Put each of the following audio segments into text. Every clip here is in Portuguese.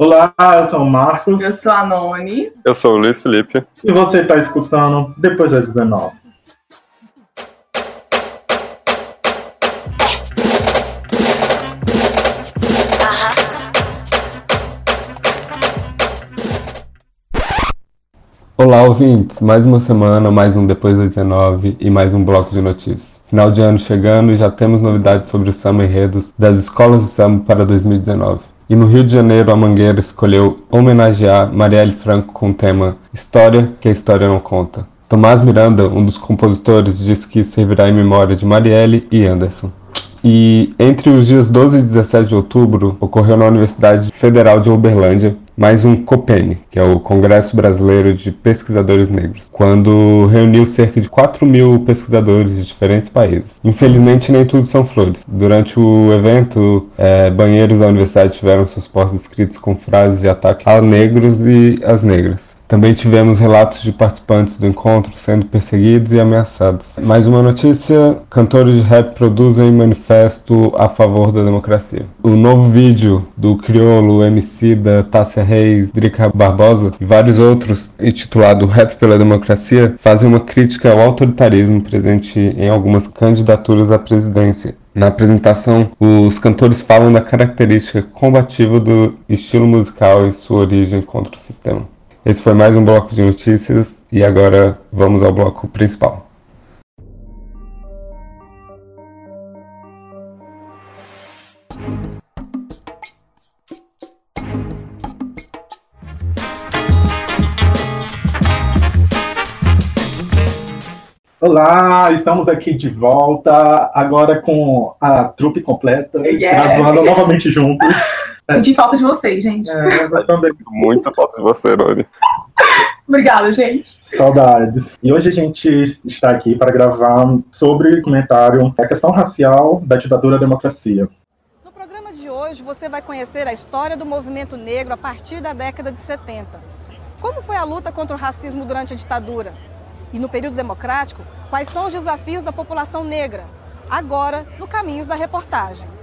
Olá, eu sou o Marcos. Eu sou a Noni. Eu sou o Luiz Felipe. E você está escutando Depois das 19. Olá, ouvintes! Mais uma semana, mais um Depois das 19 e mais um bloco de notícias. Final de ano chegando e já temos novidades sobre o samba enredos das escolas de samba para 2019. E no Rio de Janeiro, a Mangueira escolheu homenagear Marielle Franco com o tema História que a História Não Conta. Tomás Miranda, um dos compositores, disse que servirá em memória de Marielle e Anderson. E entre os dias 12 e 17 de outubro, ocorreu na Universidade Federal de Uberlândia mais um COPEN, que é o Congresso Brasileiro de Pesquisadores Negros, quando reuniu cerca de 4 mil pesquisadores de diferentes países. Infelizmente, nem tudo são flores. Durante o evento, é, banheiros da universidade tiveram seus postos escritos com frases de ataque a negros e às negras. Também tivemos relatos de participantes do encontro sendo perseguidos e ameaçados. Mais uma notícia: cantores de rap produzem manifesto a favor da democracia. O novo vídeo do Criolo, MC da Tássia Reis, Drica Barbosa e vários outros, intitulado Rap pela Democracia, fazem uma crítica ao autoritarismo presente em algumas candidaturas à presidência. Na apresentação, os cantores falam da característica combativa do estilo musical e sua origem contra o sistema. Esse foi mais um bloco de notícias e agora vamos ao bloco principal. Olá, estamos aqui de volta, agora com a trupe completa, yeah. gravando novamente juntos. Senti falta de vocês, gente. É, eu também. Muita falta de você, Noni. Obrigada, gente. Saudades. E hoje a gente está aqui para gravar sobre o comentário a questão racial da ditadura à democracia. No programa de hoje você vai conhecer a história do movimento negro a partir da década de 70. Como foi a luta contra o racismo durante a ditadura? E no período democrático, quais são os desafios da população negra? Agora, no Caminhos da Reportagem.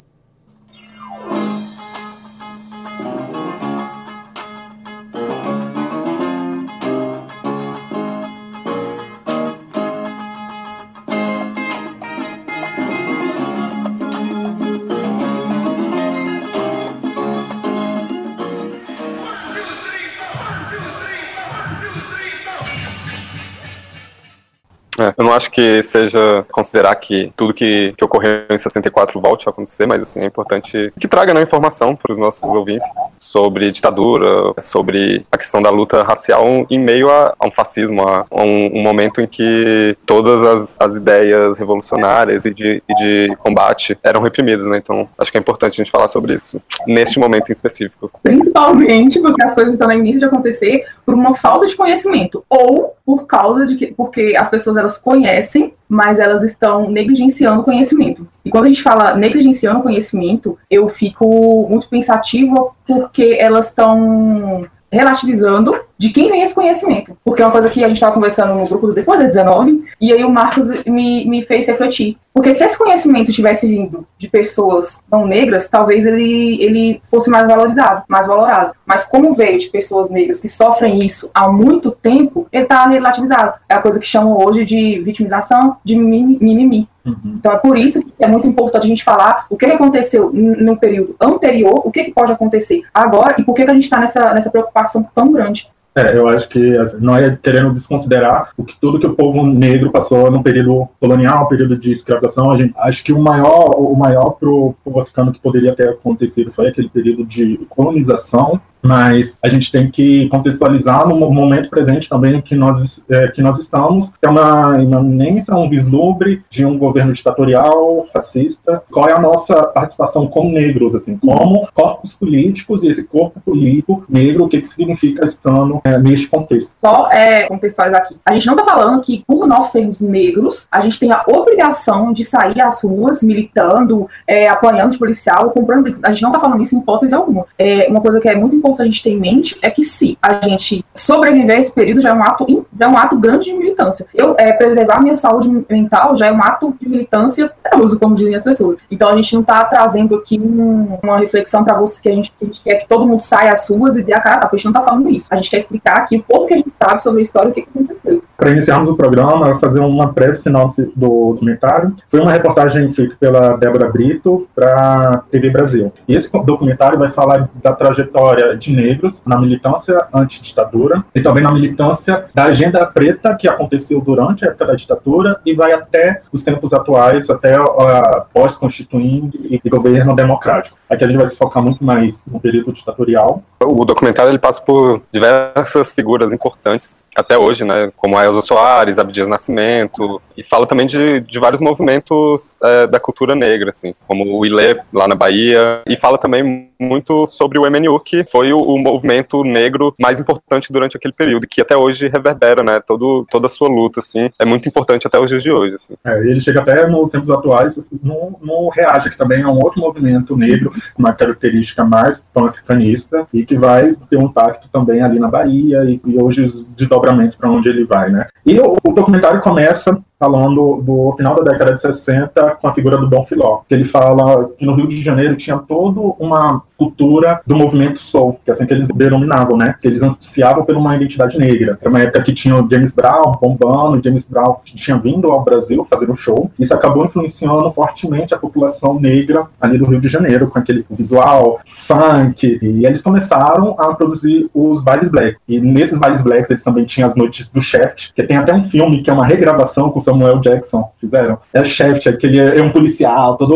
É, eu não acho que seja considerar que tudo que, que ocorreu em 64 volte a acontecer, mas assim, é importante que traga né, informação para os nossos ouvintes sobre ditadura, sobre a questão da luta racial em meio a, a um fascismo, a, a um, um, momento em que todas as, as ideias revolucionárias e de, e de, combate eram reprimidas, né? Então, acho que é importante a gente falar sobre isso neste momento em específico. Principalmente porque as coisas estão no início de acontecer por uma falta de conhecimento ou por causa de que porque as pessoas elas conhecem, mas elas estão negligenciando o conhecimento. E quando a gente fala negligenciando o conhecimento, eu fico muito pensativa porque elas estão relativizando de quem vem esse conhecimento. Porque é uma coisa que a gente estava conversando no grupo do Depois da 19, e aí o Marcos me, me fez refletir. Porque se esse conhecimento tivesse vindo de pessoas não negras, talvez ele, ele fosse mais valorizado, mais valorado. Mas como veio de pessoas negras que sofrem isso há muito tempo, ele está relativizado. É a coisa que chamam hoje de vitimização, de mimimi. Uhum. Então é por isso que é muito importante a gente falar o que aconteceu no período anterior, o que, pode acontecer agora e por que, que a gente está nessa, nessa preocupação tão grande. É, eu acho que assim, não é querendo desconsiderar o que tudo que o povo negro passou no período colonial, período de A gente acho que o maior, o maior pro povo africano que poderia ter acontecido foi aquele período de colonização mas a gente tem que contextualizar no momento presente também que nós, é, que nós estamos, que é uma imanência, um vislumbre de um governo ditatorial, fascista. Qual é a nossa participação como negros, assim, como corpos políticos e esse corpo político negro, o que, que significa estando é, neste contexto? Só é, contextualizar aqui. A gente não está falando que, por nós sermos negros, a gente tem a obrigação de sair às ruas militando, é, apanhando de policial, comprando. A gente não está falando isso em hipótese alguma. É uma coisa que é muito importante importante a gente ter em mente é que se a gente sobreviver a esse período já é um ato, já é um ato grande de militância. Eu é, preservar minha saúde mental já é um ato de militância, uso como dizem as pessoas. Então a gente não está trazendo aqui um, uma reflexão para você que a, gente, a gente quer que todo mundo saia às ruas e dê a cara, a gente não está falando isso. A gente quer explicar aqui o pouco que a gente sabe sobre a história e o que, que aconteceu. Para iniciarmos o programa, eu vou fazer uma breve sinopse do documentário. Foi uma reportagem feita pela Débora Brito para TV Brasil. E esse documentário vai falar da trajetória negros na militância anti-ditadura e também na militância da agenda preta que aconteceu durante a época da ditadura e vai até os tempos atuais, até a pós-constituinte e governo democrático. Aqui a gente vai se focar muito mais no período ditatorial. O documentário ele passa por diversas figuras importantes até hoje, né, como a Elza Soares, Abdias Nascimento, e fala também de, de vários movimentos é, da cultura negra, assim, como o Ilê, lá na Bahia, e fala também muito sobre o MNU, que foi o, o, movimento negro mais importante durante aquele período, que até hoje reverbera, né, todo, toda a sua luta, assim, é muito importante até os dias de hoje, assim. É, ele chega até nos tempos atuais no, no Reage, que também é um outro movimento negro, uma característica mais pan-africanista, e que vai ter um impacto também ali na Bahia, e, e hoje os desdobramentos para onde ele vai, né. E o, o documentário começa falando do final da década de 60 com a figura do Dom Filó, que ele fala que no Rio de Janeiro tinha toda uma cultura do movimento soul, que é assim que eles denominavam, né? Que eles ansiavam por uma identidade negra. Era uma época que tinha o James Brown bombando, James Brown tinha vindo ao Brasil fazer um show. Isso acabou influenciando fortemente a população negra ali do Rio de Janeiro, com aquele visual, funk. E eles começaram a produzir os bailes black. E nesses bailes blacks eles também tinham as noites do Shaft, que tem até um filme que é uma regravação com Samuel Jackson, fizeram. É o Shaft, aquele é um policial, todo,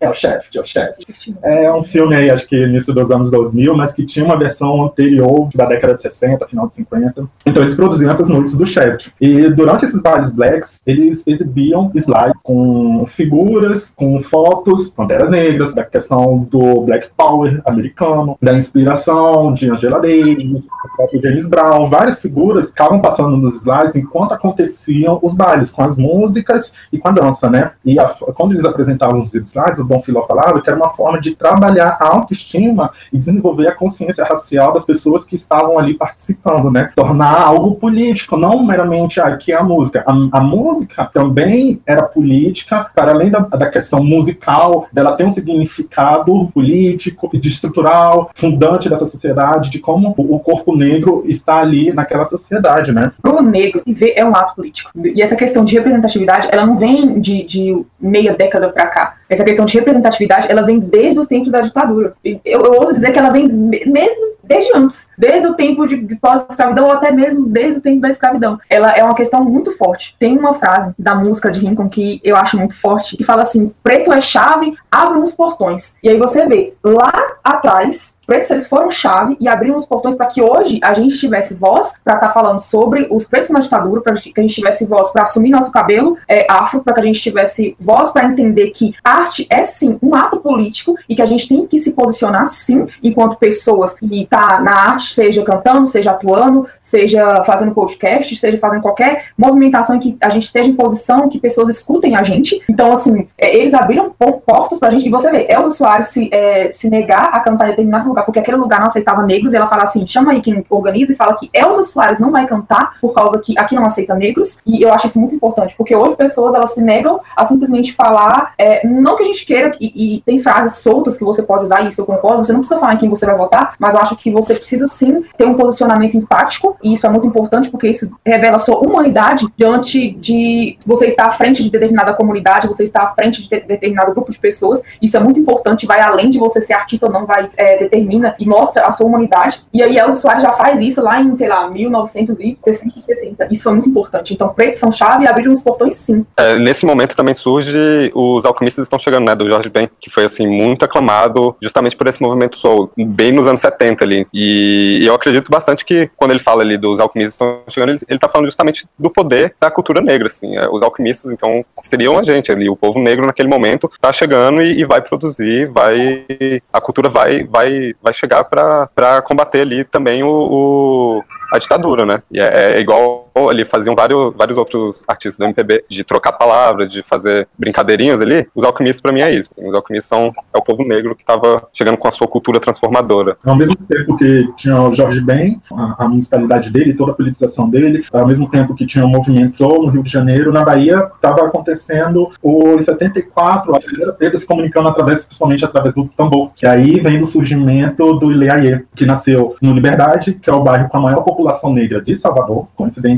é o Shaft, é o Shaft. É um filme aí, acho que início dos anos 2000, mas que tinha uma versão anterior da década de 60, final de 50. Então eles produziam essas noites do Shaft. E durante esses bailes blacks, eles exibiam slides com figuras, com fotos, bandeiras negras, da questão do Black Power americano, da inspiração de Angela Davis, do James Brown, várias figuras ficavam passando nos slides enquanto aconteciam os bailes, com as músicas e com a dança, né? E a, quando eles apresentavam os slides, o Dom Filó falava que era uma forma de trabalhar a autoestima e desenvolver a consciência racial das pessoas que estavam ali participando, né? Tornar algo político, não meramente aqui ah, a música. A, a, música também era política, para além da, da questão musical, dela tem um significado político e estrutural, fundante dessa sociedade, de como o, corpo negro está ali naquela sociedade, né? O negro é um ato político. E essa questão de representatividade, ela não vem de, de meia década para cá. Essa questão de representatividade, ela vem desde os tempos da ditadura. Eu, eu ouso dizer que ela vem mesmo desde antes, desde o tempo de, de pós-escravidão ou até mesmo desde o tempo da escravidão. Ela é uma questão muito forte. Tem uma frase da música de Lincoln que eu acho muito forte, que fala assim: preto é chave, abre uns portões. E aí você vê lá atrás pretos eles foram chave e abriram os portões para que hoje a gente tivesse voz para estar tá falando sobre os pretos na ditadura, para que a gente tivesse voz para assumir nosso cabelo é, afro, para que a gente tivesse voz para entender que arte é sim um ato político e que a gente tem que se posicionar sim enquanto pessoas que tá na arte, seja cantando, seja atuando, seja fazendo podcast, seja fazendo qualquer movimentação que a gente esteja em posição, que pessoas escutem a gente. Então, assim, é, eles abriram portas para a gente. E você vê, Elza Soares se, é, se negar a cantar em determinado lugar porque aquele lugar não aceitava negros, e ela fala assim, chama aí quem organiza e fala que Elza Soares não vai cantar por causa que aqui não aceita negros, e eu acho isso muito importante, porque hoje pessoas, elas se negam a simplesmente falar, é, não que a gente queira, e, e, tem frases soltas que você pode usar, e isso eu concordo, você não precisa falar em quem você vai votar, mas eu acho que você precisa sim ter um posicionamento empático, e isso é muito importante, porque isso revela sua humanidade diante de você estar à frente de determinada comunidade, você estar à frente de determinado grupo de pessoas, isso é muito importante, vai além de você ser artista ou não, vai é, determinar e mostra a sua humanidade. E aí Elza Soares já faz isso lá em, sei lá, 1960 e 70. Isso foi muito importante. Então, pretos são chave e abriram os portões sim. É, nesse momento também surge os alquimistas estão chegando, né, do Jorge Ben, que foi assim muito aclamado justamente por esse movimento soul, bem nos anos 70 ali. E, e eu acredito bastante que quando ele fala ali dos alquimistas estão chegando, ele, ele tá falando justamente do poder da cultura negra, assim. É, os alquimistas, então, seriam a gente ali, o povo negro naquele momento tá chegando e, e vai produzir, vai a cultura vai vai vai chegar para combater ali também o, o, a ditadura, né? E é, é igual ali faziam vários, vários outros artistas do MPB de trocar palavras, de fazer brincadeirinhas ali, os alquimistas para mim é isso. Os alquimistas são é o povo negro que estava chegando com a sua cultura transformadora. Ao mesmo tempo que tinha o Jorge Ben, a, a municipalidade dele, toda a politização dele, ao mesmo tempo que tinha o movimento no Rio de Janeiro, na Bahia estava acontecendo o em 74, a primeira preta se comunicando através, principalmente através do tambor, que aí vem do surgimento do Ileaie, que nasceu no Liberdade, que é o bairro com a maior população negra de Salvador,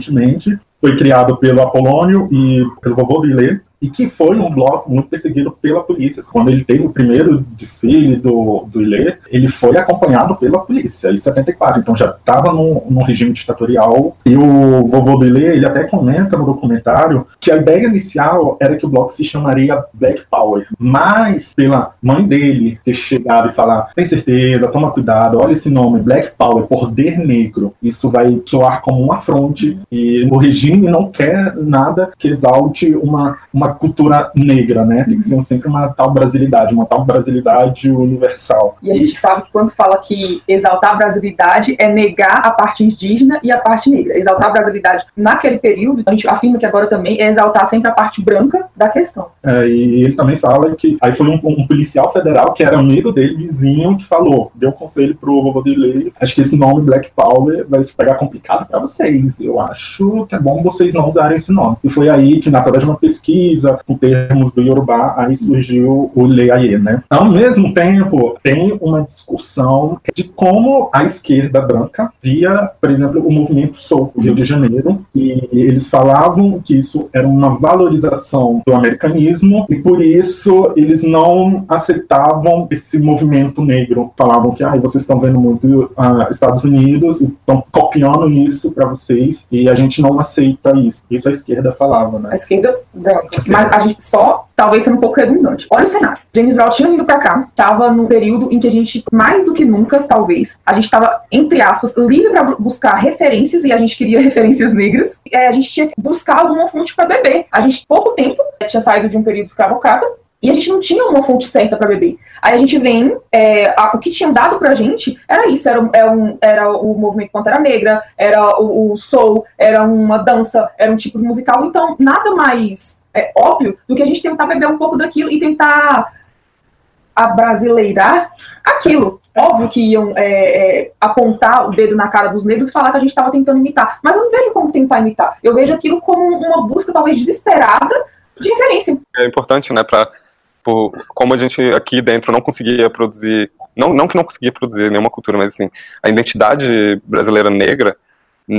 coincidentemente, foi criado pelo Apolônio e pelo vovô Vilê, e que foi um bloco muito perseguido pela polícia. Quando ele teve o primeiro desfile do, do Ilê, ele foi acompanhado pela polícia, em 74, então já estava num, regime ditatorial, e o vovô do Ilê, ele até comenta no documentário que a ideia inicial era que o bloco se chamaria Black Power, mas pela mãe dele ter chegado e falar, tem certeza, toma cuidado, olha esse nome, Black Power, poder negro, isso vai soar como um afronte, e o regime não quer nada que exalte uma, uma cultura negra, né? Tem que ser sempre uma tal brasilidade, uma tal brasilidade universal. E a gente sabe que quando fala que exaltar a brasilidade é negar a parte indígena e a parte negra. Exaltar a brasilidade naquele período, a gente afirma que agora também é exaltar sempre a parte branca da questão. É, e ele também fala que aí foi um, um, policial federal que era amigo dele, vizinho, que falou, deu conselho pro vovô de lei, acho que esse nome Black Power vai pegar complicado para vocês. Eu acho que é bom vocês não usarem esse nome. E foi aí que, na de uma pesquisa, pesquisa com termos do Yorubá, aí surgiu o Leaie, né? Ao mesmo tempo, tem uma discussão de como a esquerda branca via, por exemplo, o movimento Soul, Rio de Janeiro, e eles falavam que isso era uma valorização do americanismo, e por isso eles não aceitavam esse movimento negro. Falavam que, ah, vocês estão vendo muito uh, Estados Unidos, estão copiando isso para vocês, e a gente não aceita isso. Isso a esquerda falava, né? A esquerda branca mas a gente só, talvez sendo um pouco redundante. Olha o cenário. James Brown tinha vindo para cá, estava no período em que a gente, mais do que nunca, talvez, a gente estava, entre aspas, livre para buscar referências e a gente queria referências negras. É, a gente tinha que buscar alguma fonte para beber. A gente, pouco tempo, tinha saído de um período escravocrata e a gente não tinha uma fonte certa para beber. Aí a gente vem, é, a, o que tinha dado pra gente era isso, era, era, um, era o movimento Pantera Negra, era o, o soul, era uma dança, era um tipo de musical, então nada mais é, óbvio do que a gente tentar beber um pouco daquilo e tentar abrasileirar aquilo. Óbvio que iam é, é, apontar o dedo na cara dos negros e falar que a gente estava tentando imitar. Mas eu não vejo como tentar imitar. Eu vejo aquilo como uma busca talvez desesperada de referência. É importante, né, para como a gente aqui dentro não conseguia produzir, não, não que não conseguia produzir nenhuma cultura, mas assim, a identidade brasileira negra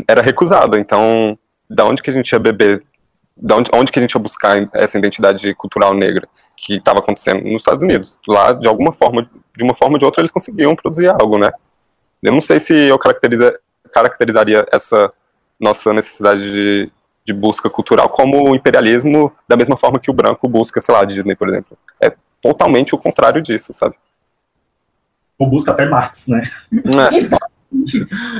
era recusada. Então, da onde que a gente ia beber da onde, onde que a gente ia buscar essa identidade cultural negra que estava acontecendo nos Estados Unidos. Lá, de alguma forma, de uma forma ou de outra, eles conseguiam produzir algo, né? Eu não sei se eu caracteriza, caracterizaria essa nossa necessidade de, de busca cultural como o imperialismo da mesma forma que o branco busca, sei lá, a Disney, por exemplo. É totalmente o contrário disso, sabe? Ou busca até Marx, né? É.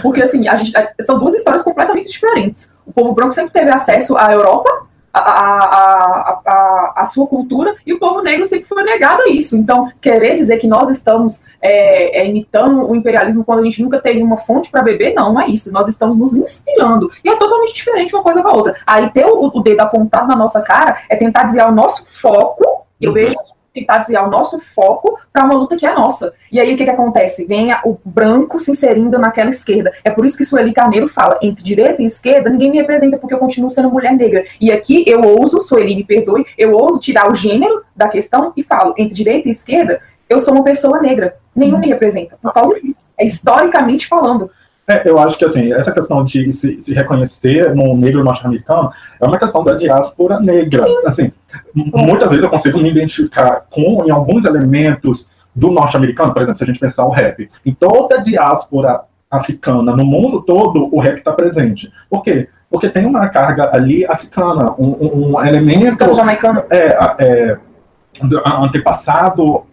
Porque, assim, a gente, são duas histórias completamente diferentes. O povo branco sempre teve acesso à Europa, a, a, a, a, sua cultura e o povo negro sempre foi negado a isso. Então, querer dizer que nós estamos é, é, imitando o imperialismo quando a gente nunca teve uma fonte para beber, não, não é isso. Nós estamos nos inspirando. E é totalmente diferente uma coisa com a outra. Aí ter o, o dedo apontado na nossa cara é tentar desviar o nosso foco. Eu uhum. vejo tentar desviar o nosso foco para uma luta que é nossa. E aí o que, que acontece? Vem o branco se inserindo naquela esquerda. É por isso que Sueli Carneiro fala: entre direita e esquerda, ninguém me representa porque eu continuo sendo mulher negra. E aqui eu ouso, Sueli me perdoe, eu ouso tirar o gênero da questão e falo: entre direita e esquerda, eu sou uma pessoa negra. Nenhum me representa. Por causa disso. É historicamente falando. É, eu acho que assim, essa questão de se, se reconhecer no negro norte-americano é uma questão da diáspora negra. Sim. Assim, muitas vezes eu consigo me identificar com em alguns elementos do norte-americano, por exemplo, se a gente pensar o rap. Em toda a diáspora africana, no mundo todo, o rap está presente. Por quê? Porque tem uma carga ali africana, um, um elemento. Jamaicano. É, é, antepassado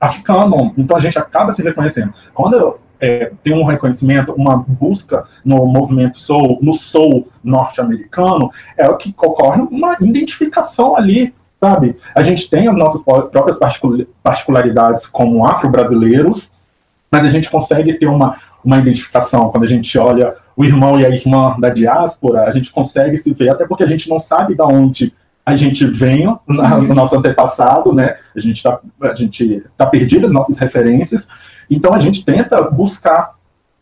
africano. Então a gente acaba se reconhecendo. Quando é, tem um reconhecimento, uma busca no movimento soul, no soul norte-americano, é o que ocorre uma identificação ali, sabe? A gente tem as nossas próprias particularidades como afro-brasileiros, mas a gente consegue ter uma, uma identificação quando a gente olha o irmão e a irmã da diáspora, a gente consegue se ver, até porque a gente não sabe de onde a gente vem no nosso antepassado, né? A gente está tá perdido as nossas referências, então a gente tenta buscar.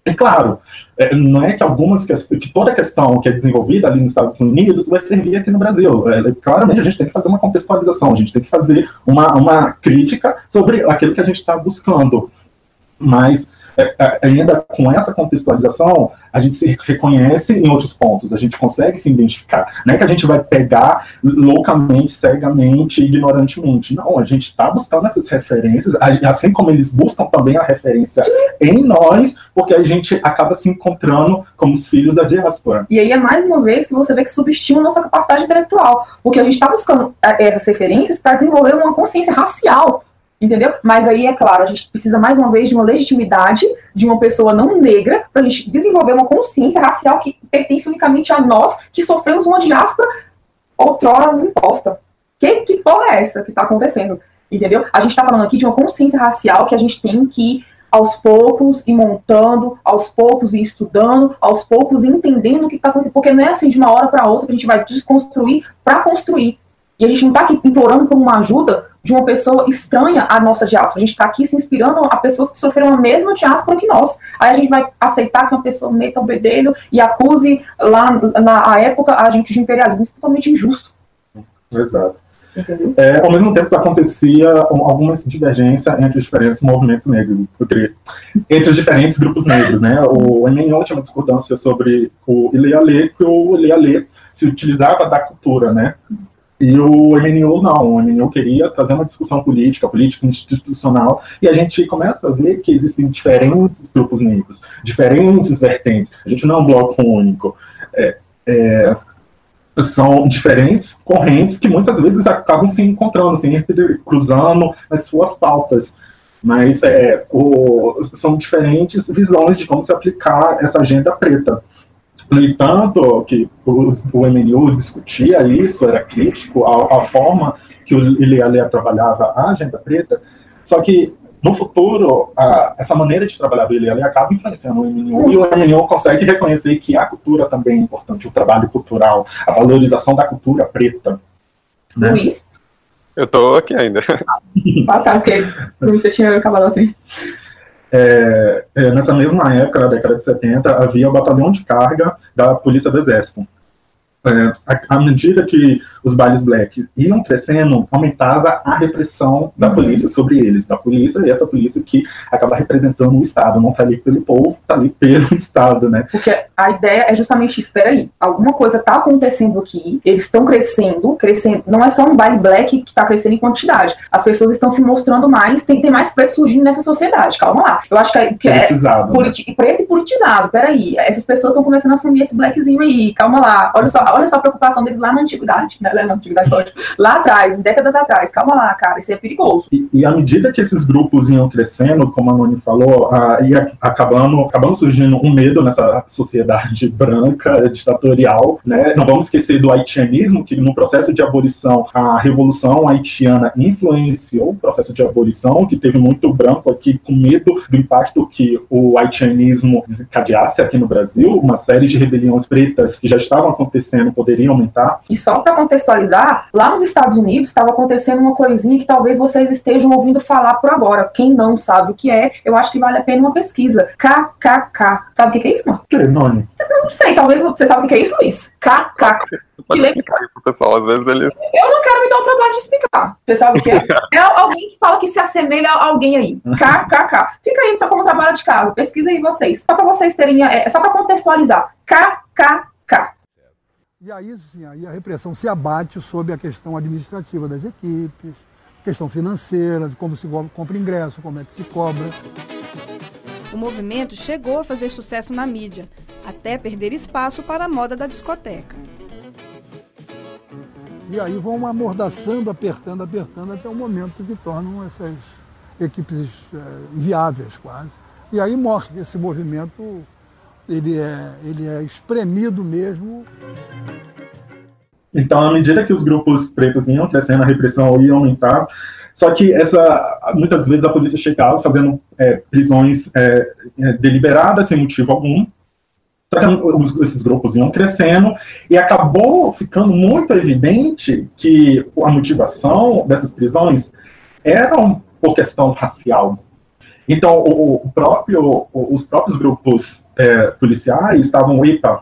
É claro, é, não é que algumas que toda questão que é desenvolvida ali nos Estados Unidos vai servir aqui no Brasil. É, claramente a gente tem que fazer uma contextualização, a gente tem que fazer uma, uma crítica sobre aquilo que a gente está buscando. Mas é, é, ainda com essa contextualização, a gente se reconhece em outros pontos, a gente consegue se identificar. Não é que a gente vai pegar loucamente, cegamente, ignorantemente. Não, a gente está buscando essas referências, assim como eles buscam também a referência em nós, porque a gente acaba se encontrando como os filhos da diáspora. E aí é mais uma vez que você vê que subestima nossa capacidade intelectual, porque a gente está buscando é, essas referências para desenvolver uma consciência racial entendeu? Mas aí, é claro, a gente precisa mais uma vez de uma legitimidade de uma pessoa não negra para a gente desenvolver uma consciência racial que pertence unicamente a nós que sofremos uma diáspora outrora nos imposta. Que, que porra é essa que está acontecendo? Entendeu? A gente está falando aqui de uma consciência racial que a gente tem que aos poucos ir montando, aos poucos ir estudando, aos poucos ir entendendo o que está acontecendo, porque não é assim de uma hora para outra que a gente vai desconstruir para construir. E a gente não está aqui implorando por uma ajuda de uma pessoa estranha à nossa diáspora. A gente está aqui se inspirando a pessoas que sofreram a mesma diáspora que nós. Aí a gente vai aceitar que uma pessoa meta o bedelho e acuse lá na época a gente de imperialismo. Isso é totalmente injusto. Exato. É, ao mesmo tempo, acontecia algumas divergências entre os diferentes movimentos negros, entre os diferentes grupos negros. Né? O MNO tinha uma discordância sobre o Ilealê, que o Ilealê se utilizava da cultura, né? E o MNU não, o MNU queria trazer uma discussão política, política institucional, e a gente começa a ver que existem diferentes grupos negros, diferentes vertentes. A gente não é um bloco único. É, é, são diferentes correntes que muitas vezes acabam se encontrando, se cruzando as suas pautas. Mas é, o, são diferentes visões de como se aplicar essa agenda preta. No entanto, que o, o MNU discutia isso, era crítico à, à forma que o Ileale trabalhava a agenda preta, só que no futuro, a, essa maneira de trabalhar do Ileale acaba influenciando o MNU e o MNU consegue reconhecer que a cultura também é importante, o trabalho cultural, a valorização da cultura preta. Né? Luiz? Eu tô aqui ainda. Ah, tá, porque você tinha acabado assim é, é, nessa mesma época, na década de 70, havia o batalhão de carga da Polícia do Exército. É, à medida que os bailes black iam crescendo, aumentava a repressão da uhum. polícia sobre eles, da polícia, e essa polícia que acaba representando o Estado, não está ali pelo povo, está ali pelo Estado, né? Porque a ideia é justamente isso, espera aí, alguma coisa está acontecendo aqui, eles estão crescendo, crescendo, não é só um baile black que está crescendo em quantidade, as pessoas estão se mostrando mais, tem, tem mais preto surgindo nessa sociedade, calma lá. Eu acho que é, que é politi né? preto e politizado, peraí, essas pessoas estão começando a assumir esse blackzinho aí, calma lá, olha só, olha só a preocupação deles lá na antiguidade, né? Na antiguidade lá atrás, décadas atrás. Calma lá, cara, isso é perigoso. E, e à medida que esses grupos iam crescendo, como a Noni falou, a, ia acabando, acabando surgindo um medo nessa sociedade branca, ditatorial, né? Não vamos esquecer do haitianismo, que no processo de abolição, a revolução haitiana influenciou o processo de abolição, que teve muito branco aqui com medo do impacto que o haitianismo desencadeasse aqui no Brasil, uma série de rebeliões pretas que já estavam acontecendo poderiam aumentar. E só para contextualizar, lá nos Estados Unidos estava acontecendo uma coisinha que talvez vocês estejam ouvindo falar por agora. Quem não sabe o que é, eu acho que vale a pena uma pesquisa. KKK. Sabe o que é isso, mano? Que nome? Não sei, talvez você sabe o que é isso, Luiz? KKK. Pode explicar aí pro pessoal, às vezes eles. Eu não quero me dar o trabalho de explicar. Você sabe o que é? É alguém que fala que se assemelha a alguém aí. KKK. Fica aí tá como trabalho de casa. Pesquisa aí vocês. Só para vocês terem. É, só para contextualizar. KKK. E aí, sim, aí a repressão se abate sobre a questão administrativa das equipes, questão financeira, de como se compra ingresso, como é que se cobra. O movimento chegou a fazer sucesso na mídia, até perder espaço para a moda da discoteca. E aí vão amordaçando, apertando, apertando, até o momento que tornam essas equipes é, inviáveis quase. E aí morre esse movimento ele é, ele é espremido mesmo. Então, à medida que os grupos pretos iam crescendo, a repressão ia aumentar. Só que essa, muitas vezes a polícia chegava fazendo é, prisões é, é deliberadas sem motivo algum. Só que os, esses grupos iam crescendo e acabou ficando muito evidente que a motivação dessas prisões era por questão racial. Então, o, o próprio, os próprios grupos é, policiais estavam, eita,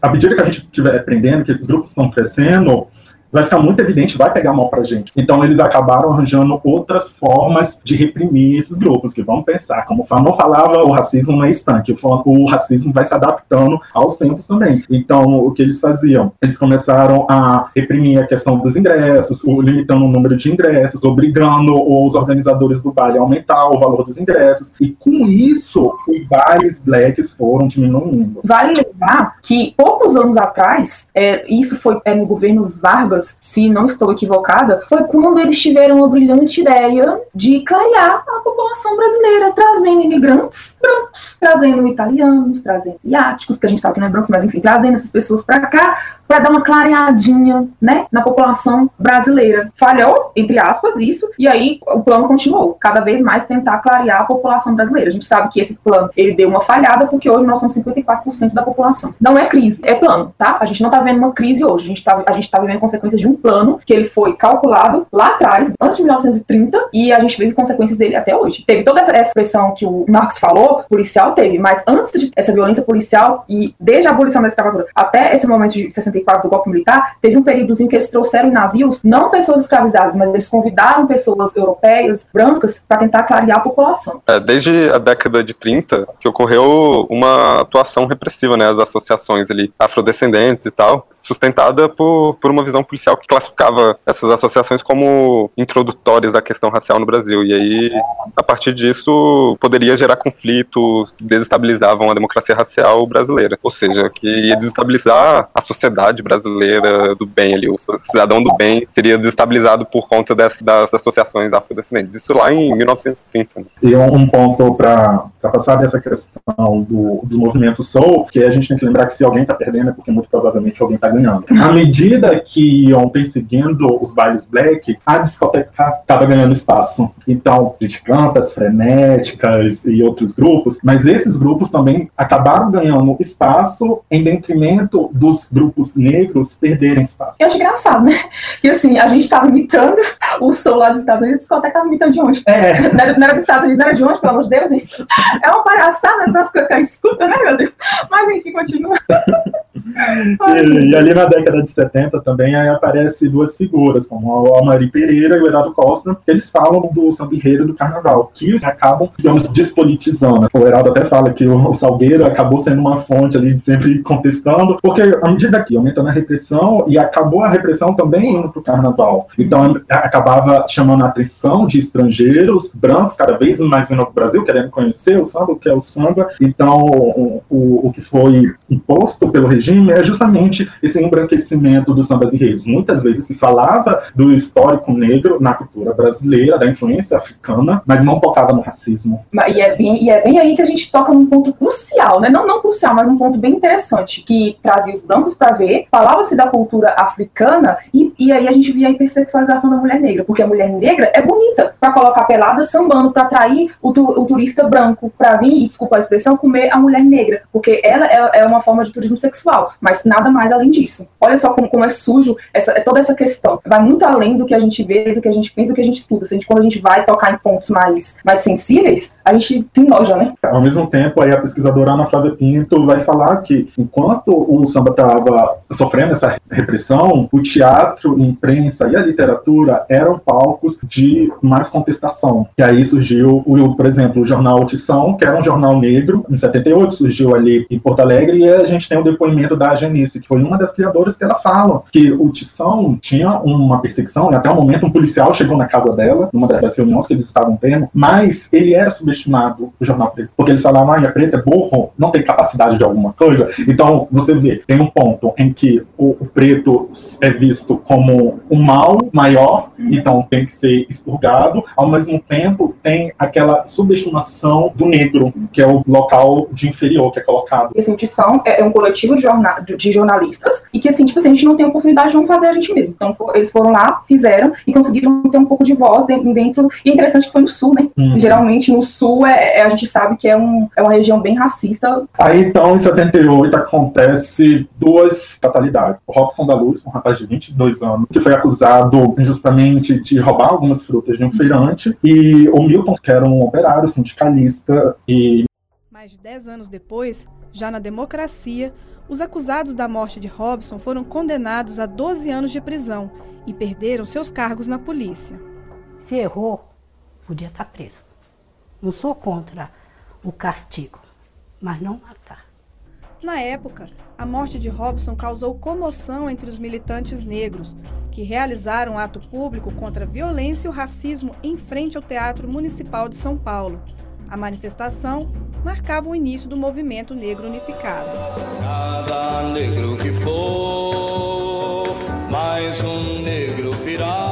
à medida que a gente estiver aprendendo, que esses grupos estão crescendo, vai ficar muito evidente, vai pegar mal para a gente. Então eles acabaram arranjando outras formas de reprimir esses grupos, que vão pensar, como não falava, o racismo não é estanque, o racismo vai se adaptando aos tempos também. Então o que eles faziam? Eles começaram a reprimir a questão dos ingressos, limitando o número de ingressos, obrigando os organizadores do baile a aumentar o valor dos ingressos, e com isso os bailes blacks foram diminuindo. Vale lembrar que poucos anos atrás, é, isso foi é, no governo Vargas, se não estou equivocada, foi quando eles tiveram a brilhante ideia de clarear a população brasileira, trazendo imigrantes brancos, trazendo italianos, trazendo asiáticos, que a gente sabe que não é brancos, mas enfim, trazendo essas pessoas para cá para dar uma clareadinha, né, na população brasileira. Falhou, entre aspas, isso, e aí o plano continuou, cada vez mais tentar clarear a população brasileira. A gente sabe que esse plano, ele deu uma falhada, porque hoje nós somos 54% da população. Não é crise, é plano, tá? A gente não tá vendo uma crise hoje, a gente tá, a gente tá vivendo consequências de um plano que ele foi calculado lá atrás, antes de 1930, e a gente vive consequências dele até hoje. Teve toda essa expressão que o Marx falou, policial teve, mas antes dessa violência policial e desde a abolição da escravatura até esse momento de 60 do golpe militar, teve um períodozinho que eles trouxeram navios não pessoas escravizadas, mas eles convidaram pessoas europeias, brancas, para tentar clarear a população. É, desde a década de 30 que ocorreu uma atuação repressiva, né, as associações ali afrodescendentes e tal, sustentada por, por uma visão policial que classificava essas associações como introdutórias à questão racial no Brasil. E aí, a partir disso, poderia gerar conflitos, desestabilizavam a democracia racial brasileira. Ou seja, que ia desestabilizar a sociedade sociedade brasileira do bem ali, o cidadão do bem seria desestabilizado por conta das, das associações afrodescendentes. Isso lá em 1930. Né? E um ponto para passar dessa questão do, do movimento Soul, que a gente tem que lembrar que se alguém está perdendo é porque muito provavelmente alguém está ganhando. À medida que iam perseguindo os bailes black, a discoteca estava ganhando espaço. Então, gente frenéticas e outros grupos, mas esses grupos também acabaram ganhando espaço em detrimento dos grupos negros perderem espaço. Eu acho engraçado, né? E assim, a gente estava imitando o som lá dos Estados Unidos, a discoteca estava imitando de onde? É. Não, era, não era dos Estados Unidos, não era de onde, pelo amor de Deus, gente? É uma palhaçada essas coisas que a gente escuta, né, meu Deus? Mas enfim, continua. e, ali na década de 70 também aí aparece duas figuras, como a Mari Pereira e o Heraldo Costa, eles falam do samba do carnaval, que acabam, digamos, despolitizando. O Heraldo até fala que o Salgueiro acabou sendo uma fonte ali, sempre contestando, porque à medida que aumentando a repressão, e acabou a repressão também indo para o carnaval. Então acabava chamando a atenção de estrangeiros, brancos, cada vez mais vindo para o Brasil, querendo conhecer o samba, o que é o samba. Então o, o, o que foi imposto pelo regime é justamente esse embranquecimento dos sambas e reis. Muitas vezes se falava do histórico negro na cultura brasileira, da influência africana, mas não tocava no racismo. E é bem, e é bem aí que a gente toca num ponto crucial, né? Não, não crucial, mas um ponto bem interessante, que trazia os brancos para ver, falava-se da cultura africana e, e aí a gente via a hipersexualização da mulher negra, porque a mulher negra é bonita para colocar pelada sambando, para atrair o, tu, o, turista branco para vir, e desculpa a expressão, comer a mulher negra, porque ela é, é, uma forma de turismo sexual, mas nada mais além disso. Olha só como, como é sujo essa, é toda essa questão. Vai muito além do que a gente vê, do que a gente pensa, do que a gente estuda. A gente, quando a gente vai tocar em pontos mais, mais sensíveis, a gente se enoja, né? Ao mesmo tempo, aí a pesquisadora Ana Flávia Pinto vai falar que enquanto o samba estava sofrendo essa repressão, o teatro, a imprensa e a literatura eram palcos de mais contestação. E aí surgiu, por exemplo, o jornal Tição, que era um jornal negro, em 78, surgiu ali em Porto Alegre, e a gente tem o depoimento da Genice, que foi uma das criadoras que ela fala que o Tição tinha uma perseguição, e até o momento um policial chegou na casa dela, numa das reuniões que eles estavam tendo, mas ele era subestimado, o jornal preto, porque eles falavam, ah, a preta é burro, não tem capacidade de alguma coisa. Então, você vê, tem um ponto em que o, o preto é visto como um mal maior então tem que ser expurgado. Ao mesmo tempo, tem aquela subestimação do negro, que é o local de inferior que é colocado. E assim, Tição é, é um coletivo de, jornal, de jornalistas e que, assim, tipo assim, a gente não tem oportunidade de não fazer a gente mesmo. Então, for, eles foram lá, fizeram e conseguiram ter um pouco de voz dentro. dentro e é interessante que foi no Sul, né? Uhum. Geralmente, no Sul, é, é, a gente sabe que é, um, é uma região bem racista. Aí, então, em 78, acontece duas fatalidades. O Robson da Luz, um rapaz de 22 anos, que foi acusado injustamente de roubar algumas frutas de um feirante, e o Milton, que era um operário sindicalista e mais de 10 anos depois, já na democracia, os acusados da morte de Robson foram condenados a 12 anos de prisão e perderam seus cargos na polícia. Se errou, podia estar preso. Não sou contra o castigo, mas não matar. Na época, a morte de Robson causou comoção entre os militantes negros, que realizaram um ato público contra a violência e o racismo em frente ao Teatro Municipal de São Paulo. A manifestação marcava o início do movimento negro unificado. Cada negro que for, mais um negro virá.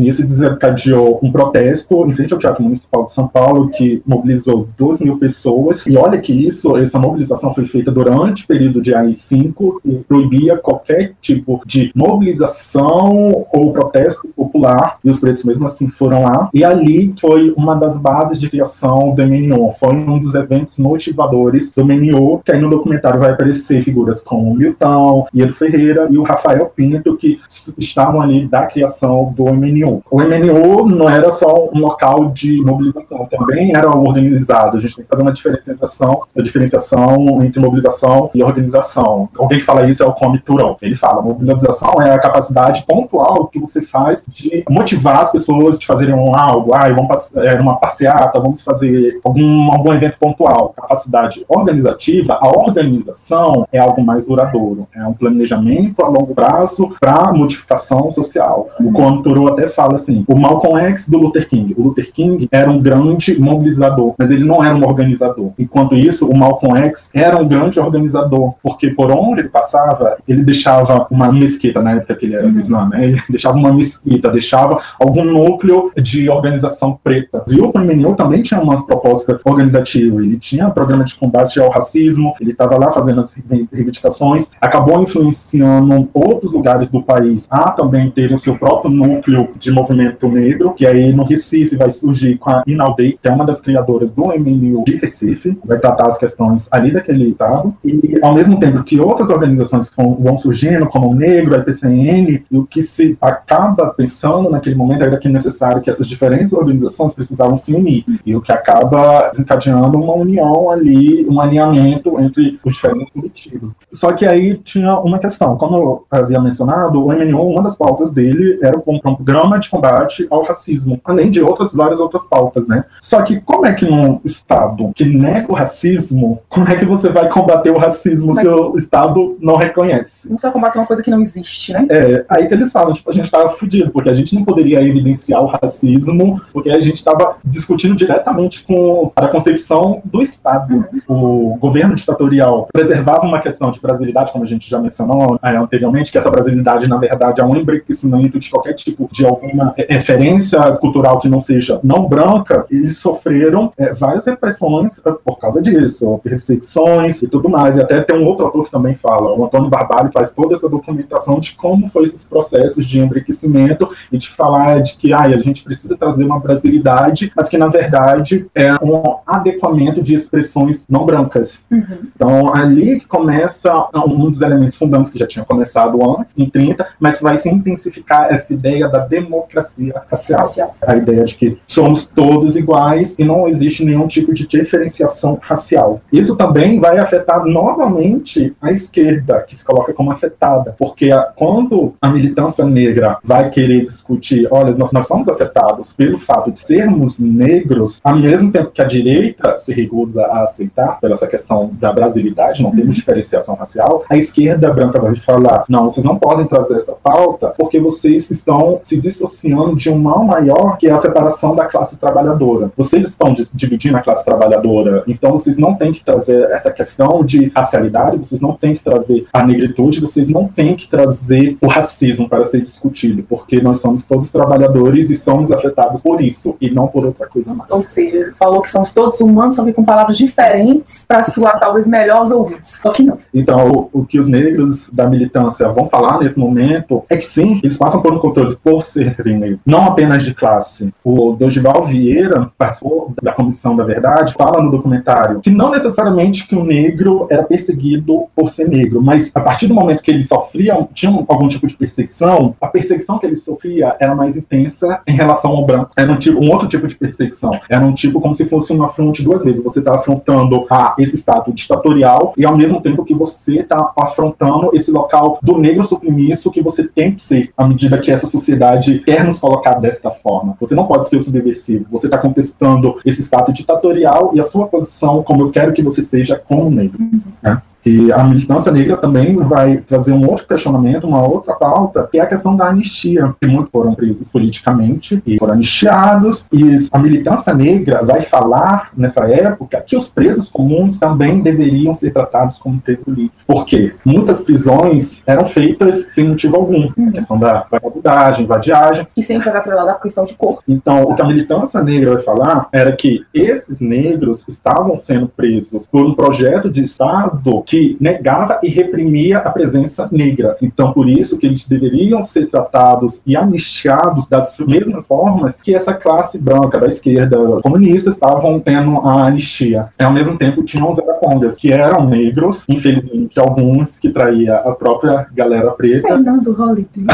Nisso desencadeou um protesto em frente ao Teatro Municipal de São Paulo, que mobilizou 12 mil pessoas. E olha que isso, essa mobilização foi feita durante o período de AI-5 e proibia qualquer tipo de mobilização ou protesto popular. E os pretos mesmo assim foram lá. E ali foi uma das bases de criação do MNO. Foi um dos eventos motivadores do MNO, que aí no documentário vai aparecer figuras como Milton, Iero Ferreira e o Rafael Pinto, que estavam ali da criação do MNO. O MNU não era só um local de mobilização, também era organizado. A gente tem que fazer uma diferenciação, diferenciação entre mobilização e organização. Alguém que fala isso é o Come Turão. Ele fala, mobilização é a capacidade pontual que você faz de motivar as pessoas de fazerem um algo, ah, vamos é, uma passeata, vamos fazer algum, algum evento pontual. Capacidade organizativa, a organização é algo mais duradouro, é um planejamento a longo prazo para modificação social. O Come Turão até fala fala assim: o Malcolm X do Luther King. O Luther King era um grande mobilizador, mas ele não era um organizador. Enquanto isso, o Malcolm X era um grande organizador, porque por onde ele passava, ele deixava uma mesquita, na época que ele era do Islã, né? Ele deixava uma mesquita, deixava algum núcleo de organização preta. E o PMNU também tinha uma proposta organizativa, ele tinha um programa de combate ao racismo, ele estava lá fazendo as reivindicações, acabou influenciando outros lugares do país a também terem o seu próprio núcleo de movimento negro, que aí no Recife vai surgir com a Inaldei, que é uma das criadoras do MNU de Recife, vai tratar as questões ali daquele estado, e ao mesmo tempo que outras organizações vão surgindo, como o Negro, a IPCN, e o que se acaba pensando naquele momento era que é necessário que essas diferentes organizações precisavam se unir, e o que acaba desencadeando uma união ali, um alinhamento entre os diferentes coletivos. Só que aí tinha uma questão, como eu havia mencionado, o MNU, uma das pautas dele era o programa programa de combate ao racismo, além de outras várias outras pautas, né? Só que como é que num estado que nega o racismo, como é que você vai combater o racismo se o estado não reconhece? Não precisa combater uma coisa que não existe, né? É, aí que eles falam, tipo, a gente tava fudido, porque a gente não poderia evidenciar o racismo, porque a gente estava discutindo diretamente com a concepção do Estado. O governo ditatorial preservava uma questão de brasilidade, como a gente já mencionou é, anteriormente, que essa brasilidade, na verdade, é um embranquecimento de qualquer tipo de alguma referência cultural que não seja não branca, eles sofreram é, várias repressões é, por causa disso, perseguições e tudo mais. E até tem um outro autor que também fala, o Antônio Barbalho faz toda essa documentação de como foi esses processos de embranquecimento e de falar de que ah, a gente precisa trazer uma brasilidade, mas que na verdade é um adequamento de expressões não brancas. Uhum. Então ali começa um dos elementos fundantes que já tinha começado antes, em 30, mas vai se intensificar essa ideia da democracia democracia racial. racial. A ideia de que somos todos iguais e não existe nenhum tipo de diferenciação racial. Isso também vai afetar novamente a esquerda, que se coloca como afetada, porque a, quando a militância negra vai querer discutir, olha, nós, nós somos afetados pelo fato de sermos negros, ao mesmo tempo que a direita se recusa a aceitar por essa questão da brasilidade, não temos uhum. diferenciação racial, a esquerda branca vai falar, não, vocês não podem trazer essa pauta porque vocês estão se dissociando de um mal maior, que é a separação da classe trabalhadora. Vocês estão dividindo a classe trabalhadora, então vocês não têm que trazer essa questão de racialidade, vocês não têm que trazer a negritude, vocês não têm que trazer o racismo para ser discutido, porque nós somos todos trabalhadores e somos afetados por isso, e não por outra coisa mais. Ou seja, falou que somos todos humanos, só que com palavras diferentes para soar talvez melhor aos ouvidos. Só que não. Então, o, o que os negros da militância vão falar nesse momento é que sim, eles passam por um controle por serem negros, não apenas de classe. O Dogival Vieira participou da Comissão da Verdade, fala no documentário que não necessariamente que o negro era perseguido por ser negro, mas a partir do momento que ele sofria, tinha algum tipo de perseguição, a perseguição que ele sofria era mais intensa em relação ao branco. Era um, tipo, um outro tipo de perseguição. Era um tipo como se fosse uma fronte duas vezes. Você está afrontando a esse estado ditatorial e ao mesmo tempo que você está afrontando esse local do negro submisso que você tem que ser à medida que essa sociedade quer nos colocar desta forma. Você não pode ser o subversivo. Você está contestando esse estado ditatorial e a sua posição como eu quero que você seja como negro. Né? E a militância negra também vai trazer um outro questionamento, uma outra pauta, que é a questão da anistia, que muitos foram presos politicamente e foram anistiados. E a militância negra vai falar, nessa época, que os presos comuns também deveriam ser tratados como presos políticos. Por quê? Muitas prisões eram feitas sem motivo algum. A questão da vagabundagem, vadiagem. E sempre vai atrelada a questão de cor. Então, o que a militância negra vai falar era que esses negros estavam sendo presos por um projeto de Estado que negava e reprimia a presença negra. Então, por isso que eles deveriam ser tratados e anistiados das mesmas formas que essa classe branca da esquerda comunista estavam tendo a anistia. E, ao mesmo tempo, tinham os aracondas, que eram negros, infelizmente, alguns que traía a própria galera preta. Fernando Holiday.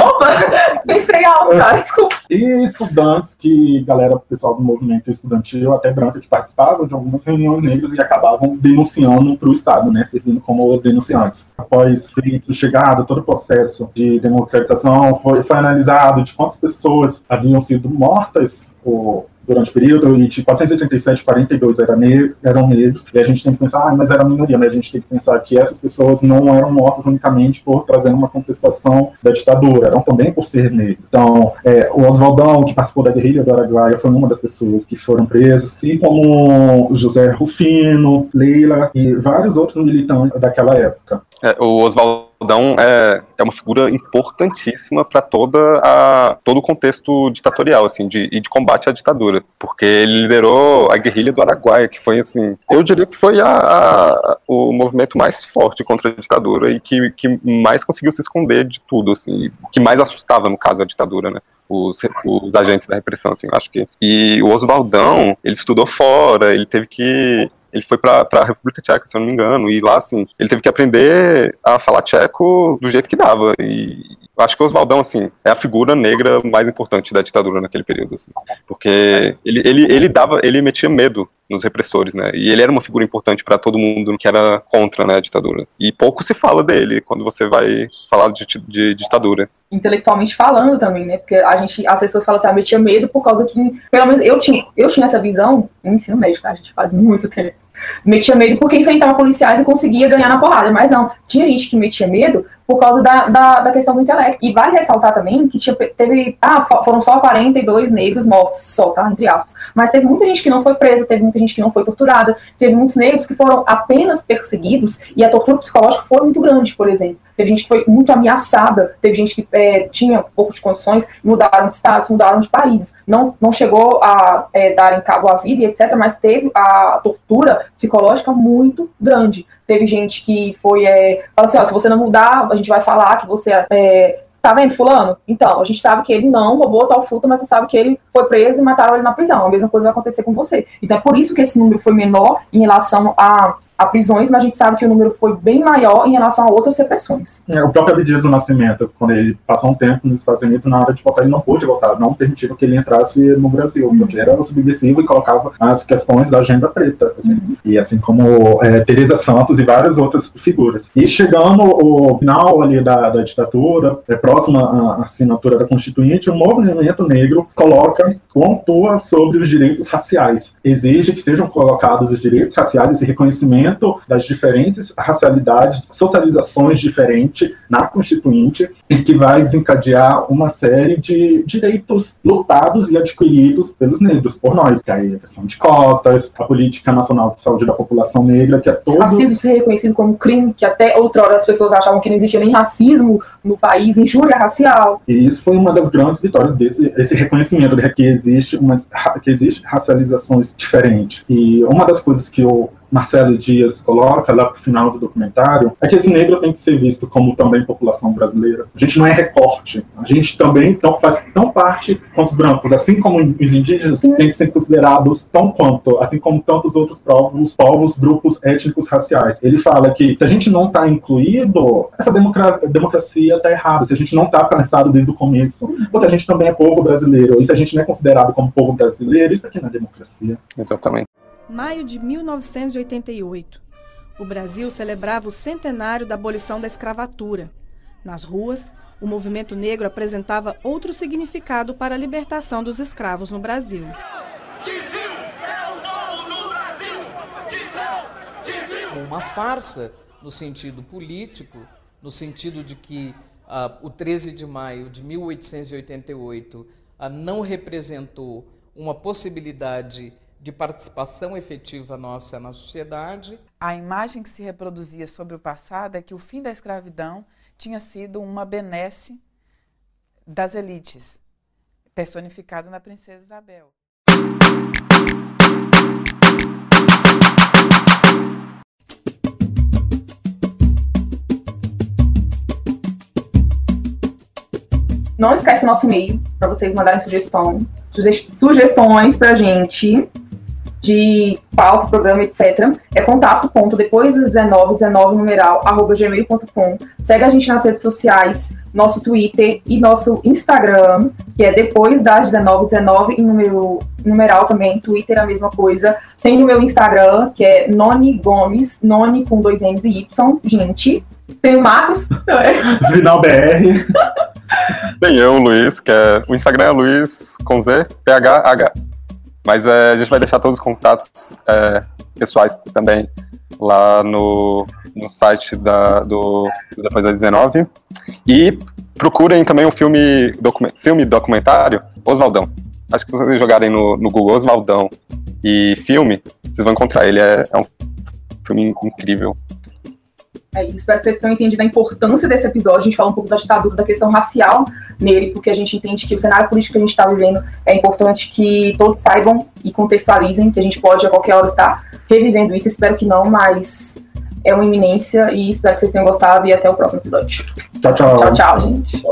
Opa! Pensei alto, cara, desculpa. E estudantes que, galera, pessoal do movimento estudantil, até branca, que participavam de algumas reuniões negras e acabavam denunciando para o Estado, né? Né, servindo como denunciantes. Após feito chegada, todo o processo de democratização foi, foi analisado de quantas pessoas haviam sido mortas ou durante o período, e de 437, 42 era ne eram negros, e a gente tem que pensar, ah, mas era minoria, mas a gente tem que pensar que essas pessoas não eram mortas unicamente por trazer uma contestação da ditadura, eram também por ser negros. Então, é, o Oswaldão, que participou da guerrilha do Araguaia, foi uma das pessoas que foram presas, e como José Rufino, Leila e vários outros militantes daquela época. É, o Oswaldão é, é uma figura importantíssima para toda a todo o contexto ditatorial, assim, de, e de combate à ditadura, porque ele liderou a guerrilha do Araguaia, que foi assim, eu diria que foi a, a, o movimento mais forte contra a ditadura e que, que mais conseguiu se esconder de tudo, assim, que mais assustava no caso a ditadura, né? Os, os, agentes da repressão, assim, acho que. E o Oswaldão, ele estudou fora, ele teve que ele foi para a República Tcheca, se eu não me engano, e lá, assim, ele teve que aprender a falar tcheco do jeito que dava. E acho que o Oswaldão, assim, é a figura negra mais importante da ditadura naquele período, assim, porque ele, ele, ele dava, ele metia medo nos repressores, né, e ele era uma figura importante para todo mundo que era contra, né, a ditadura. E pouco se fala dele quando você vai falar de, de ditadura. Intelectualmente falando também, né, porque a gente, as pessoas falam assim, ah, metia medo por causa que, pelo menos eu tinha, eu tinha essa visão no ensino médio, tá, a gente faz muito tempo, metia medo porque enfrentava policiais e conseguia ganhar na porrada. Mas não, tinha gente que metia medo por causa da, da, da, questão do intelecto. E vale ressaltar também que tinha, teve. Ah, foram só 42 negros mortos, só, tá? Entre aspas. Mas teve muita gente que não foi presa, teve muita gente que não foi torturada, teve muitos negros que foram apenas perseguidos e a tortura psicológica foi muito grande, por exemplo. Teve gente que foi muito ameaçada, teve gente que é, tinha pouco de condições, mudaram de estados, mudaram de países. Não, não chegou a é, dar em cabo a vida etc., mas teve a tortura psicológica muito grande. Teve gente que foi, é, falou assim, ó, se você não mudar, a gente vai falar que você é, tá vendo fulano? Então, a gente sabe que ele não roubou tal fruta, mas você sabe que ele foi preso e mataram ele na prisão. A mesma coisa vai acontecer com você. Então é por isso que esse número foi menor em relação a a prisões, mas a gente sabe que o número foi bem maior em relação a outras repressões. É, o próprio Abdias do Nascimento, quando ele passou um tempo nos Estados Unidos, na hora de votar, ele não pôde votar, não permitiram que ele entrasse no Brasil, uhum. porque era subversivo e colocava as questões da agenda preta, assim, uhum. e assim como é, Teresa Santos e várias outras figuras. E chegando ao final ali da, da ditadura, é, próxima à assinatura da Constituinte, o movimento negro coloca, pontua sobre os direitos raciais, exige que sejam colocados os direitos raciais, esse reconhecimento reconhecimento das diferentes racialidades, socializações diferentes na Constituinte, e que vai desencadear uma série de direitos lutados e adquiridos pelos negros, por nós, que é a questão de cotas, a política nacional de saúde da população negra, que é todo... Racismo ser reconhecido como crime, que até outrora as pessoas achavam que não existia nem racismo no país, injúria racial. E isso foi uma das grandes vitórias desse esse reconhecimento de que existe umas que existe racializações diferentes. E uma das coisas que o Marcelo Dias coloca lá pro final do documentário é que esse negro tem que ser visto como também população brasileira. A gente não é recorte, a gente também tão, faz tão parte quanto os brancos, assim como os indígenas têm que ser considerados tão quanto, assim como tantos outros povos, povos, grupos étnicos raciais. Ele fala que se a gente não está incluído, essa democracia, democracia está errada, se a gente não está pensado desde o começo, porque a gente também é povo brasileiro, e se a gente não é considerado como povo brasileiro, isso aqui não é democracia. Exatamente. Maio de 1988. O Brasil celebrava o centenário da abolição da escravatura. Nas ruas, o movimento negro apresentava outro significado para a libertação dos escravos no Brasil. Uma farsa no sentido político, no sentido de que uh, o 13 de maio de 1888 uh, não representou uma possibilidade de participação efetiva nossa na sociedade. A imagem que se reproduzia sobre o passado é que o fim da escravidão tinha sido uma benesse das elites, personificada na princesa Isabel. Não esquece o nosso e-mail para vocês mandarem sugestão, sugestões para a gente de pauta, programa, etc. É contato ponto depois 19, 19 numeral, arroba gmail.com. Segue a gente nas redes sociais, nosso Twitter e nosso Instagram, que é depois das 19, 19 e número, numeral também, Twitter é a mesma coisa. Tem o meu Instagram, que é Noni Gomes, Noni com dois N's e Y, gente. Tem o Marcos. Final BR. Tem eu, Luiz, que é. O Instagram é Luiz com Z, PHH. Mas é, a gente vai deixar todos os contatos é, pessoais também lá no, no site da, do, Depois das 19. E procurem também um filme, docu filme documentário Oswaldão. Acho que se vocês jogarem no, no Google Oswaldão e filme, vocês vão encontrar. Ele é, é um filme incrível. É, espero que vocês tenham entendido a importância desse episódio. A gente fala um pouco da ditadura, da questão racial nele, porque a gente entende que o cenário político que a gente está vivendo é importante que todos saibam e contextualizem, que a gente pode a qualquer hora estar revivendo isso. Espero que não, mas é uma iminência e espero que vocês tenham gostado e até o próximo episódio. Tchau, tchau. Tchau, tchau, gente.